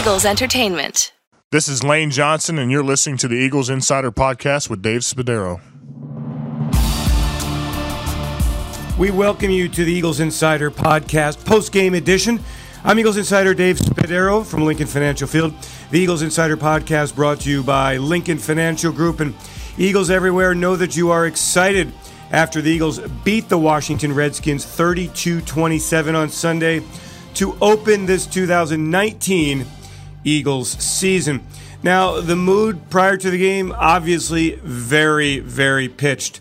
Eagles Entertainment. This is Lane Johnson, and you're listening to the Eagles Insider Podcast with Dave Spadaro. We welcome you to the Eagles Insider Podcast post game edition. I'm Eagles Insider Dave Spadaro from Lincoln Financial Field. The Eagles Insider Podcast brought to you by Lincoln Financial Group and Eagles everywhere. Know that you are excited after the Eagles beat the Washington Redskins 32 27 on Sunday to open this 2019 Eagles season. Now, the mood prior to the game, obviously very, very pitched.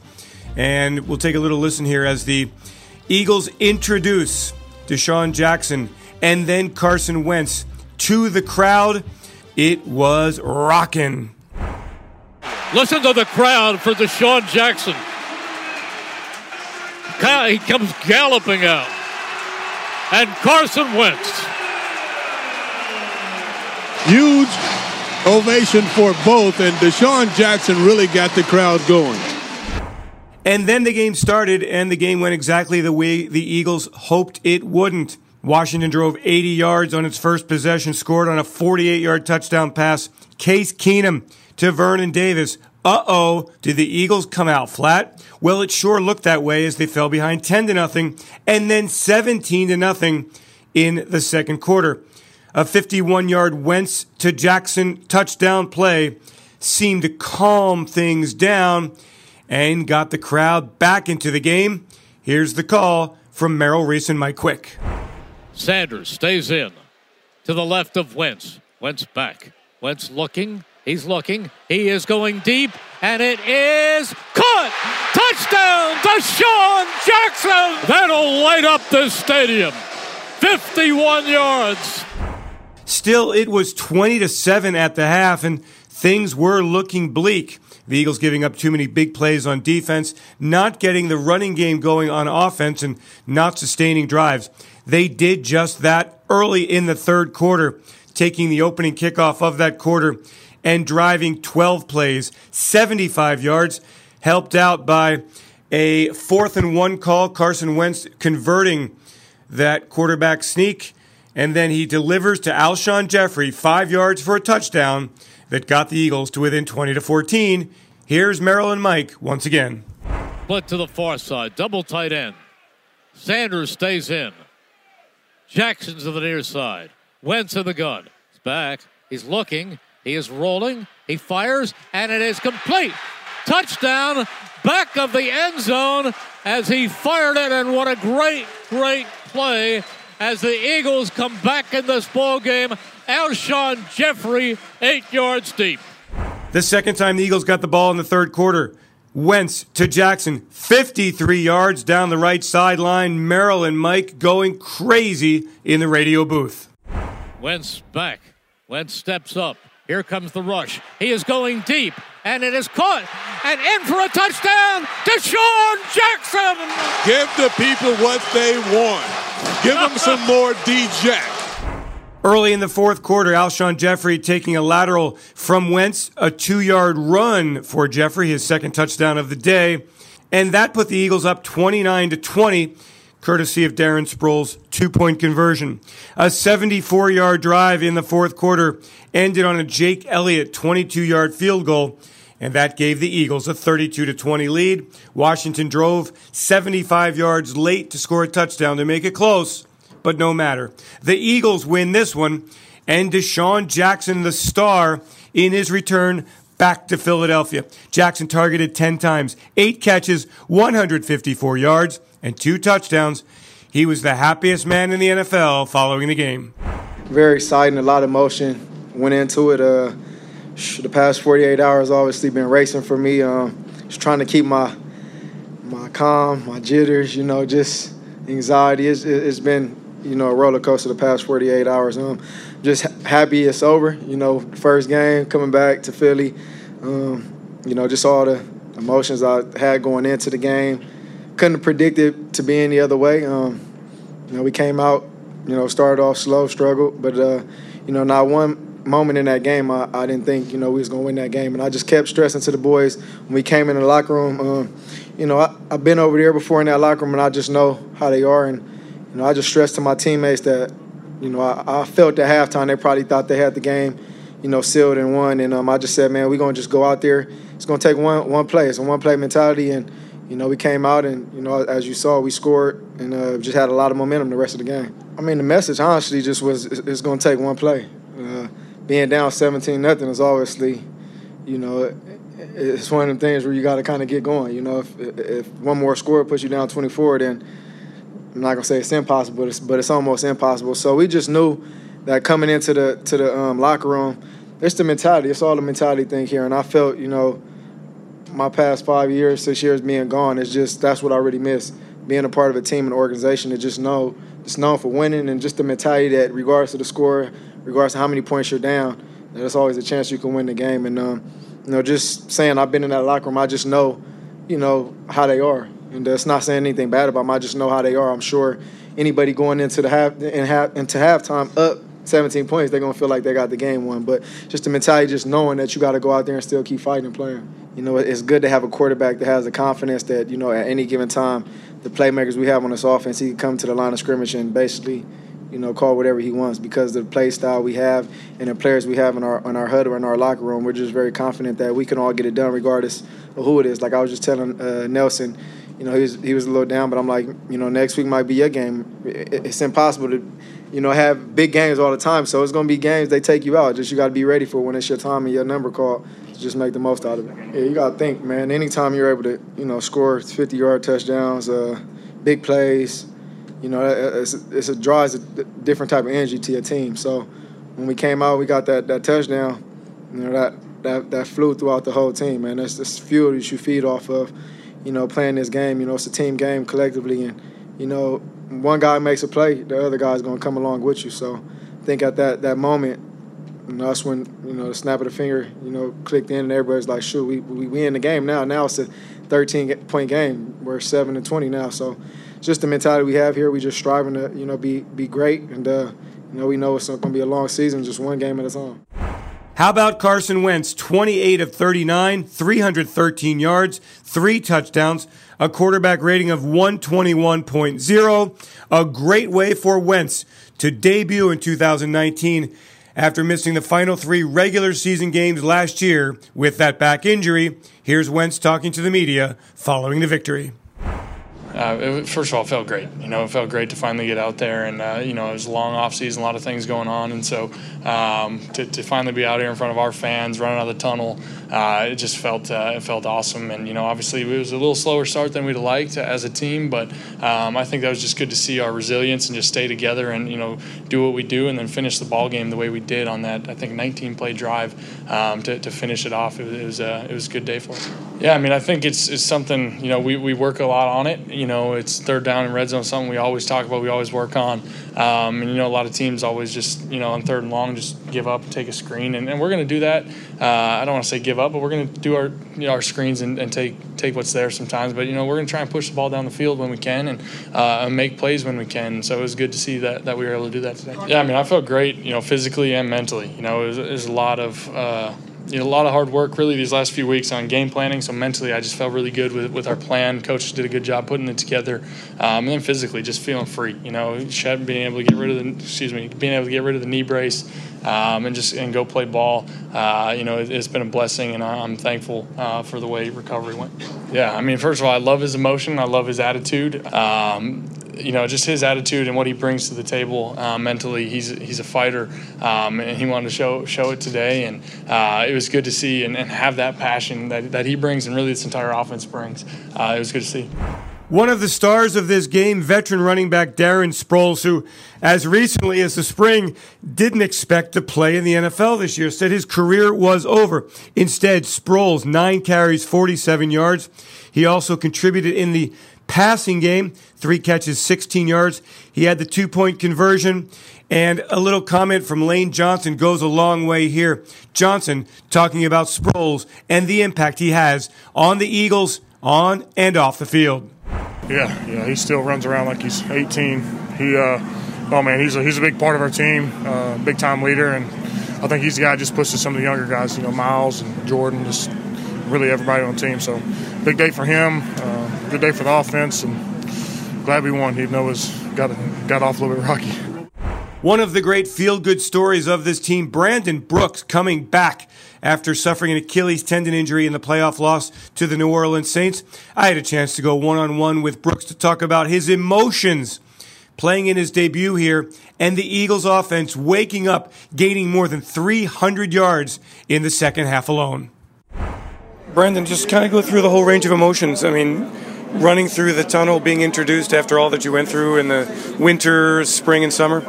And we'll take a little listen here as the Eagles introduce DeSean Jackson and then Carson Wentz to the crowd. It was rocking. Listen to the crowd for DeSean Jackson. He comes galloping out. And Carson Wentz. Huge ovation for both, and DeSean Jackson really got the crowd going. And then the game started, and the game went exactly the way the Eagles hoped it wouldn't. Washington drove 80 yards on its first possession, scored on a 48 yard touchdown pass. Case Keenum to Vernon Davis. Uh oh, did the Eagles come out flat? Well, it sure looked that way as they fell behind 10 to nothing and then 17 to nothing in the second quarter. A 51 yard Wentz to Jackson touchdown play seemed to calm things down and got the crowd back into the game. Here's the call from Merrill Reese and Mike Quick. Sanders stays in to the left of Wentz. Wentz back. Wentz looking. He's looking. He is going deep, and it is caught. Touchdown to Sean Jackson. That'll light up this stadium. 51 yards. Still, it was 20 to 7 at the half, and things were looking bleak. The Eagles giving up too many big plays on defense, not getting the running game going on offense, and not sustaining drives. They did just that early in the third quarter, taking the opening kickoff of that quarter and driving 12 plays, 75 yards, helped out by a fourth and one call. Carson Wentz converting that quarterback sneak, and then he delivers to Alshon Jeffery five yards for a touchdown that got the Eagles to within 20 to 14. Here's Merrill and Mike once again. Split to the far side, double tight end. Sanders stays in. Jackson's to the near side. Wentz in the gun. He's back. He's looking. He is rolling. He fires, and it is complete. Touchdown, back of the end zone as he fired it, and what a great, great play as the Eagles come back in this ball game. Alshon Jeffery, eight yards deep. The second time the Eagles got the ball in the third quarter. Wentz to Jackson, 53 yards down the right sideline. Merrill and Mike going crazy in the radio booth. Wentz back. Wentz steps up. Here comes the rush. He is going deep, and it is caught and in for a touchdown. DeSean Jackson. Give the people what they want. Give them some more D-Jack. Early in the fourth quarter, Alshon Jeffery taking a lateral from Wentz, a two yard run for Jeffery, his second touchdown of the day. And that put the Eagles up 29 to 20, courtesy of Darren Sproles' two point conversion. A 74 yard drive in the fourth quarter ended on a Jake Elliott 22 yard field goal. And that gave the Eagles a 32 to 20 lead. Washington drove 75 yards late to score a touchdown to make it close but no matter. The Eagles win this one, and DeSean Jackson, the star, in his return back to Philadelphia. Jackson targeted 10 times, eight catches, 154 yards, and two touchdowns. He was the happiest man in the NFL following the game. Very exciting, a lot of emotion went into it. Uh, the past 48 hours obviously been racing for me. Um, just trying to keep my my calm, my jitters, you know, just anxiety. it's, it's been you know, a roller coaster the past 48 hours. Um, just happy it's over. You know, first game coming back to Philly. Um, you know, just all the emotions I had going into the game. Couldn't have predicted to be any other way. Um, you know, we came out, you know, started off slow, struggled, but uh, you know, not one moment in that game I, I didn't think you know we was gonna win that game, and I just kept stressing to the boys when we came in the locker room. Um, you know, I, I've been over there before in that locker room, and I just know how they are and you know, I just stressed to my teammates that you know, I, I, felt at halftime they probably thought they had the game, you know, sealed and won. And um, I just said, man, we're gonna just go out there. It's gonna take one one play. It's a one play mentality, and you know, we came out and you know, as you saw, we scored and uh, just had a lot of momentum the rest of the game. I mean, the message honestly just was it's gonna take one play. Being down 17 nothing is obviously, you know, it's one of the things where you got to kind of get going. You know, if if one more score puts you down 24, then I'm not gonna say it's impossible, but it's, but it's almost impossible. So we just knew that coming into the to the um, locker room, it's the mentality. It's all the mentality thing here, and I felt, you know, my past five years, six years being gone, it's just that's what I really miss. Being a part of a team and organization that just know it's known for winning and just the mentality that regardless of the score, regardless of how many points you're down, there's always a chance you can win the game. And um, you know, just saying I've been in that locker room, I just know, you know, how they are. And that's not saying anything bad about them. I just know how they are. I'm sure anybody going into the half and half into halftime up 17 points, they're gonna feel like they got the game won. But just the mentality, just knowing that you got to go out there and still keep fighting and playing. You know, it's good to have a quarterback that has the confidence that you know at any given time, the playmakers we have on this offense, he can come to the line of scrimmage and basically you know, call whatever he wants because the play style we have and the players we have in our in our HUD or in our locker room. We're just very confident that we can all get it done regardless of who it is. Like I was just telling uh, Nelson, you know, he was he was a little down, but I'm like, you know, next week might be your game. It's impossible to, you know, have big games all the time. So it's gonna be games they take you out. Just you got to be ready for when it's your time and your number called. To just make the most out of it. Yeah, you got to think, man. Anytime you're able to, you know, score 50 yard touchdowns, uh, big plays you know, it's, it's a draws a different type of energy to your team. So when we came out, we got that, that touchdown. You know, that, that that flew throughout the whole team, man. That's this fuel that you feed off of. You know, playing this game. You know, it's a team game collectively, and you know, one guy makes a play, the other guy's gonna come along with you. So I think at that that moment, you know, that's when you know the snap of the finger, you know, clicked in, and everybody's like, "Shoot, we we, we in the game now." Now it's a 13 point game. We're seven and 20 now, so just the mentality we have here. We just striving to you know be be great, and uh, you know we know it's going to be a long season, just one game at a time. How about Carson Wentz? 28 of 39, 313 yards, three touchdowns, a quarterback rating of 121.0. A great way for Wentz to debut in 2019 after missing the final three regular season games last year with that back injury. Here's Wentz talking to the media following the victory uh, it, first of all, it felt great. You know, it felt great to finally get out there, and uh, you know, it was a long off season, a lot of things going on, and so um, to, to, finally be out here in front of our fans, running out of the tunnel, uh, it just felt uh, it felt awesome. And you know, obviously, it was a little slower start than we'd liked as a team, but um, I think that was just good to see our resilience and just stay together and you know do what we do, and then finish the ball game the way we did on that I think 19 play drive um, to, to finish it off. It was uh, it was a good day for us. Yeah, I mean, I think it's, it's something you know we, we work a lot on it. You know, it's third down and red zone, something we always talk about, we always work on. Um, and you know, a lot of teams always just you know on third and long just give up and take a screen, and, and we're going to do that. Uh, I don't want to say give up, but we're going to do our you know, our screens and, and, take take what's there sometimes. But you know, we're going to try and push the ball down the field when we can and uh, make plays when we can. So it was good to see that that we were able to do that today. Yeah, I mean, I felt great, you know, physically and mentally. You know, was a lot of. Uh, you know, a lot of hard work really these last few weeks on game planning. So mentally, I just felt really good with, with our plan. Coaches did a good job putting it together, um, and then physically, just feeling free. You know, being able to get rid of the excuse me, being able to get rid of the knee brace, um, and just and go play ball. Uh, you know, it, has been a blessing, and I'm thankful uh, for the way recovery went. Yeah, I mean, first of all, I love his emotion. I love his attitude. Um, you know, just his attitude and what he brings to the table uh, mentally. He's he's a fighter, um, and he wanted to show show it today. And uh, it was good to see and, and, have that passion that, that he brings, and really this entire offense brings. Uh, it was good to see. One of the stars of this game, veteran running back Darren Sproles, who, as recently as the spring, didn't expect to play in the NFL this year, said his career was over. Instead, Sproles, nine carries, 47 yards. He also contributed in the passing game, three catches, 16 yards. He had the two point conversion. And a little comment from Lane Johnson goes a long way here. Johnson talking about Sproles and the impact he has on the Eagles on and off the field. Yeah, yeah, he still runs around like he's 18. He, uh, oh man, he's a, he's a big part of our team, uh, big time leader, and I think he's the guy that just pushes some of the younger guys, you know, Miles and Jordan, just really everybody on the team. So big day for him. Uh, good day for the offense, and glad we won. Even though it was got got off a little bit rocky. One of the great feel good stories of this team, Brandon Brooks, coming back after suffering an Achilles tendon injury in the playoff loss to the New Orleans Saints. I had a chance to go one on one with Brooks to talk about his emotions playing in his debut here and the Eagles offense waking up, gaining more than 300 yards in the second half alone. Brandon, just kind of go through the whole range of emotions. I mean, running through the tunnel, being introduced after all that you went through in the winter, spring, and summer.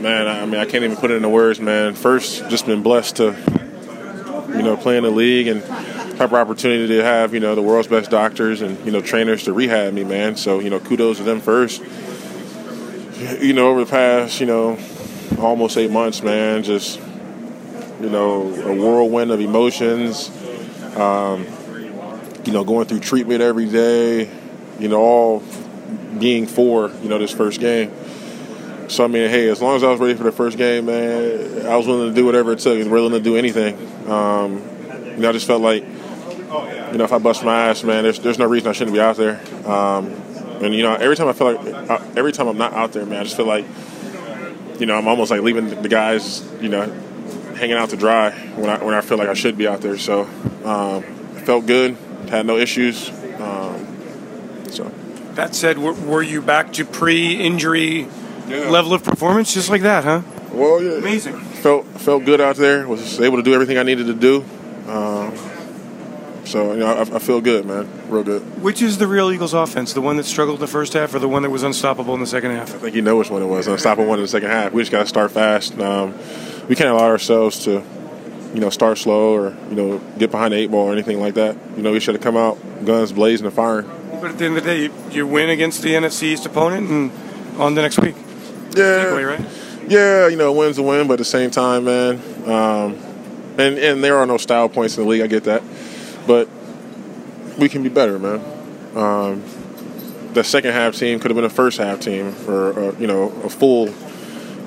Man, I mean, I can't even put it into words, man. First, just been blessed to, you know, play in the league and proper opportunity to have, you know, the world's best doctors and, you know, trainers to rehab me, man. So, you know, kudos to them first. You know, over the past, you know, almost eight months, man, just, you know, a whirlwind of emotions. Um, you know, going through treatment every day, you know, all being for, you know, this first game. So I mean, hey, as long as I was ready for the first game, man, I was willing to do whatever it took, and willing to do anything. Um, you know, I just felt like, you know, if I bust my ass, man, there's there's no reason I shouldn't be out there. Um, and you know, every time I feel like, every time I'm not out there, man, I just feel like, you know, I'm almost like leaving the guys, you know, hanging out to dry when I when I feel like I should be out there. So um, felt good, had no issues. Um, so that said, were, were you back to pre-injury? Yeah. level of performance just like that, huh? Well, yeah. Amazing. Felt felt good out there. Was able to do everything I needed to do. Um, so you know, I, I, feel good, man. Real good. Which is the real Eagles offense? The one that struggled in the first half, or the one that was unstoppable in the second half? I think you know which one it was. Unstoppable one in the second half. We just got to start fast. Um, we can't allow ourselves to, you know, start slow or you know get behind the eight ball or anything like that. You know, we should have come out guns blazing and firing. But at the end of the day, you, you win against the NFC East opponent and on the next week. Yeah. right? Yeah, you know, win's a win, but at the same time, man, um, and and there are no style points in the league. I get that, but we can be better, man. Um, the second half team could have been a first half team or uh, you know a full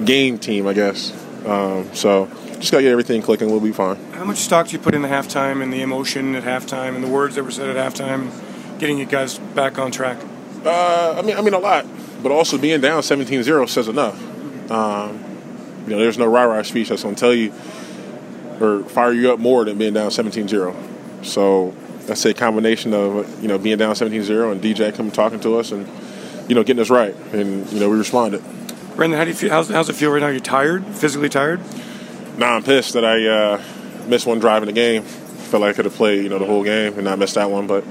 game team, I guess. Um, so just gotta get everything clicking. We'll be fine. How much stock do you put in the halftime and the emotion at halftime and the words that were said at halftime, getting you guys back on track? Uh, I mean, I mean a lot but also being down 17-0 says enough. Um, you know, there's no rah-rah speech that's going to tell you or fire you up more than being down 17-0. So that's a combination of, you know, being down 17-0 and DJ coming talking to us and, you know, getting us right. And, you know, we responded. Brandon, how do you feel? How's, how's it feel right now? You're tired? Physically tired? Nah, I'm pissed that I uh, missed one drive in the game. Felt like I could have played, you know, the whole game and not missed that one. But,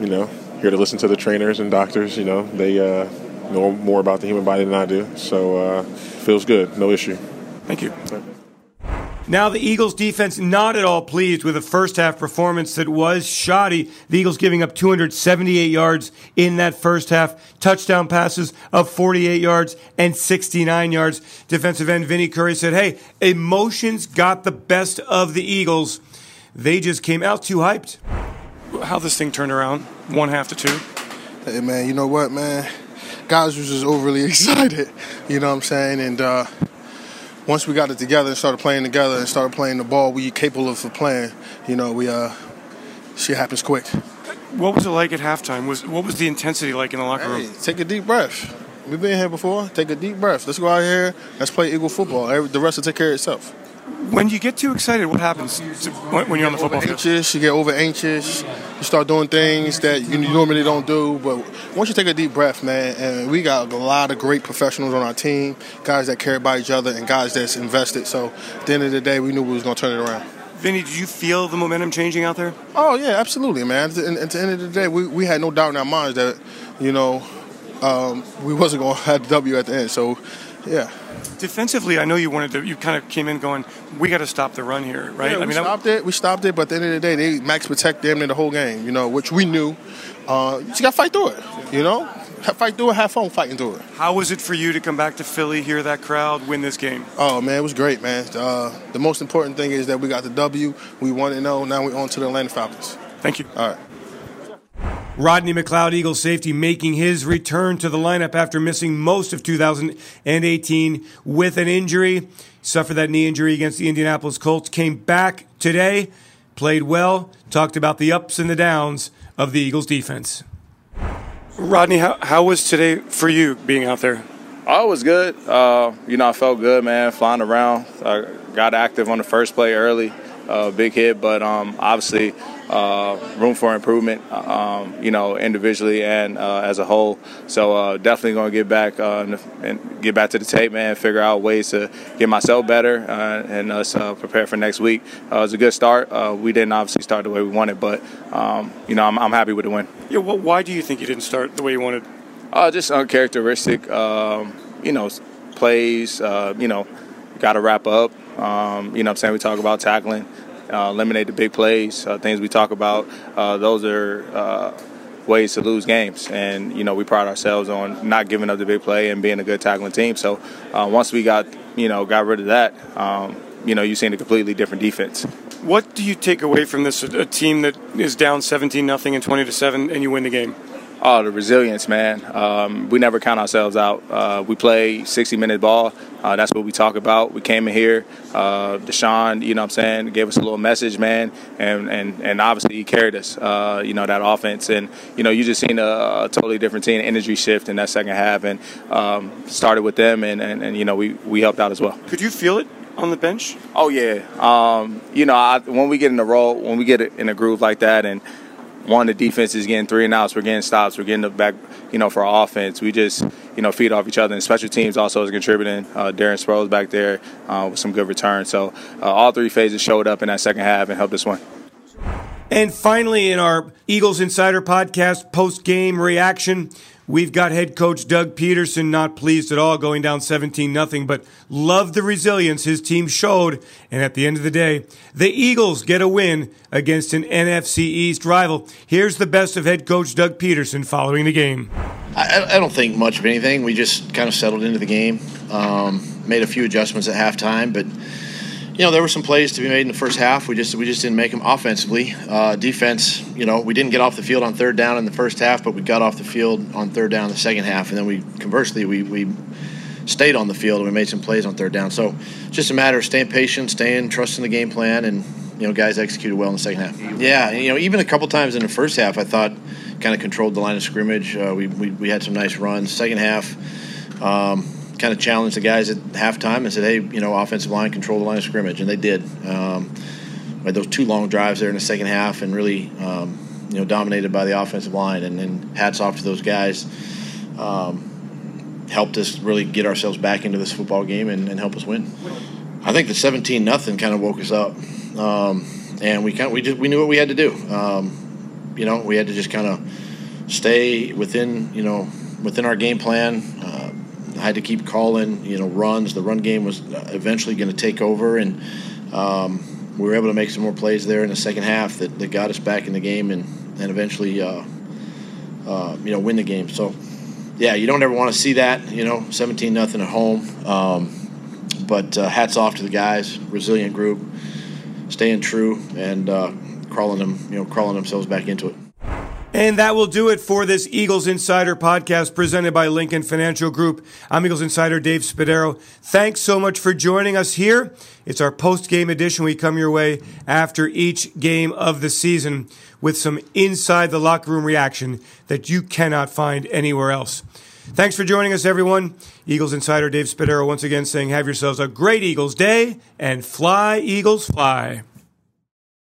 you know, here to listen to the trainers and doctors, you know, they uh, – know more about the human body than I do. So uh, feels good, no issue. Thank you. Now, the Eagles defense not at all pleased with a first half performance that was shoddy. The Eagles giving up 278 yards in that first half, touchdown passes of 48 yards and 69 yards. Defensive end Vinny Curry said, Hey, emotions got the best of the Eagles. They just came out too hyped. How this thing turned around, one half to two. Hey, man, you know what, man? Guys was just overly excited. You know what I'm saying? And uh, once we got it together and started playing together and started playing the ball we capable of playing, you know, we uh, shit happens quick. What was it like at halftime? Was what was the intensity like in the locker hey, room? Take a deep breath. We've been here before. Take a deep breath. Let's go out here. Let's play Eagle football. The rest will take care of itself. When you get too excited, what happens when you're on the football field? Anxious, you get over anxious. You start doing things that you normally don't do. But once you take a deep breath, man, and we got a lot of great professionals on our team, guys that care about each other, and guys that's invested. So at the end of the day, we knew we was going to turn it around. Vinny, did you feel the momentum changing out there? Oh yeah, absolutely, man. At the, at the end of the day, we, we had no doubt in our minds that you know um, we wasn't going to have the W at the end. So yeah. Defensively, I know you wanted to. You kind of came in going, "We got to stop the run here, right?" Yeah, we I mean, stopped it. We stopped it, but at the end of the day, they max protect them in the whole game. You know, which we knew. Uh, you just got to fight through it. You know, fight through it. Have fun fighting through it. How was it for you to come back to Philly, hear that crowd, win this game? Oh man, it was great, man. Uh, the most important thing is that we got the W. We want to know. Now we're on to the Atlanta Falcons. Thank you. All right. Rodney McLeod, Eagle safety, making his return to the lineup after missing most of 2018 with an injury. Suffered that knee injury against the Indianapolis Colts. Came back today, played well, talked about the ups and the downs of the Eagles defense. Rodney, how, how was today for you being out there? Oh, it was good. Uh, you know, I felt good, man, flying around. I got active on the first play early, uh, big hit, but um, obviously uh, room for improvement, um, you know, individually and uh, as a whole. So uh, definitely going to get back uh, and get back to the tape, man. Figure out ways to get myself better and us prepare for next week. it was a good start. we didn't obviously start the way we wanted, but um, you know, I'm, I'm, happy with the win. Yeah. Well, why do you think you didn't start the way you wanted? Uh, just uncharacteristic, um, you know, plays, uh, you know, got to wrap up. Um, you know I'm saying? We talk about tackling, uh, eliminate the big plays, uh, things we talk about. Uh, those are uh, ways to lose games. And, you know, we pride ourselves on not giving up the big play and being a good tackling team. So once we got, you know, got rid of that, um, you know, you've seen a completely different defense. What do you take away from this? A team that is down 17 nothing and 20 to 7 and you win the game? Oh, the resilience, man. Um, we never count ourselves out. Uh, we play 60 minute ball. Uh, that's what we talk about. We came in here. Uh, DeSean, you know what I'm saying, gave us a little message, man. And, and, and obviously he carried us, uh, you know, that offense. And, you know, you just seen a, a, totally different team, energy shift in that second half. And um, started with them, and, and, and, you know, we, we helped out as well. Could you feel it? on the bench? Oh yeah. Um, you know, I, when we get in a role, when we get in a groove like that, and one, the defense is getting three and outs, we're getting stops, we're getting the back, you know, for our offense. We just, you know, feed off each other. And special teams also is contributing. Uh, Darren Sproles back there uh, with some good returns. So uh, all three phases showed up in that second half and helped us win. And finally, in our Eagles Insider podcast post game reaction, We've got head coach Doug Pederson not pleased at all going down 17 nothing, but loved the resilience his team showed. And at the end of the day, the Eagles get a win against an NFC East rival. Here's the best of head coach Doug Pederson following the game. I, I don't think much of anything. We just kind of settled into the game, um, made a few adjustments at halftime, but you know, there were some plays to be made in the first half. We just we just didn't make them offensively. Uh, defense, you know, we didn't get off the field on third down in the first half, but we got off the field on third down in the second half, and then we conversely we we stayed on the field and we made some plays on third down. So just a matter of staying patient, staying trusting the game plan, and you know, guys executed well in the second half. Yeah, you know, even a couple times in the first half, I thought kind of controlled the line of scrimmage. Uh, we, we we had some nice runs. Second half. Um, kind of challenged the guys at halftime and said, "Hey, you know, offensive line control the line of scrimmage," and they did. Um, had those two long drives there in the second half, and really, um, you know, dominated by the offensive line. And, then hats off to those guys. Um, helped us really get ourselves back into this football game and, and help us win. I think the 17 nothing kind of woke us up, um, and we kind of, we just we knew what we had to do. Um, you know, we had to just kind of stay within you know within our game plan. Uh, I had to keep calling, you know, runs. The run game was eventually going to take over, and um, we were able to make some more plays there in the second half that, that got us back in the game and, and eventually, uh, uh, you know, win the game. So, yeah, you don't ever want to see that, you know, 17 nothing at home. Um, but uh, hats off to the guys, resilient group, staying true and uh, crawling them, you know, crawling themselves back into it. And that will do it for this Eagles Insider podcast presented by Lincoln Financial Group. I'm Eagles Insider Dave Spadaro. Thanks so much for joining us here. It's our post game edition. We come your way after each game of the season with some inside the locker room reaction that you cannot find anywhere else. Thanks for joining us, everyone. Eagles Insider Dave Spadaro once again saying, have yourselves a great Eagles day and fly, Eagles, fly.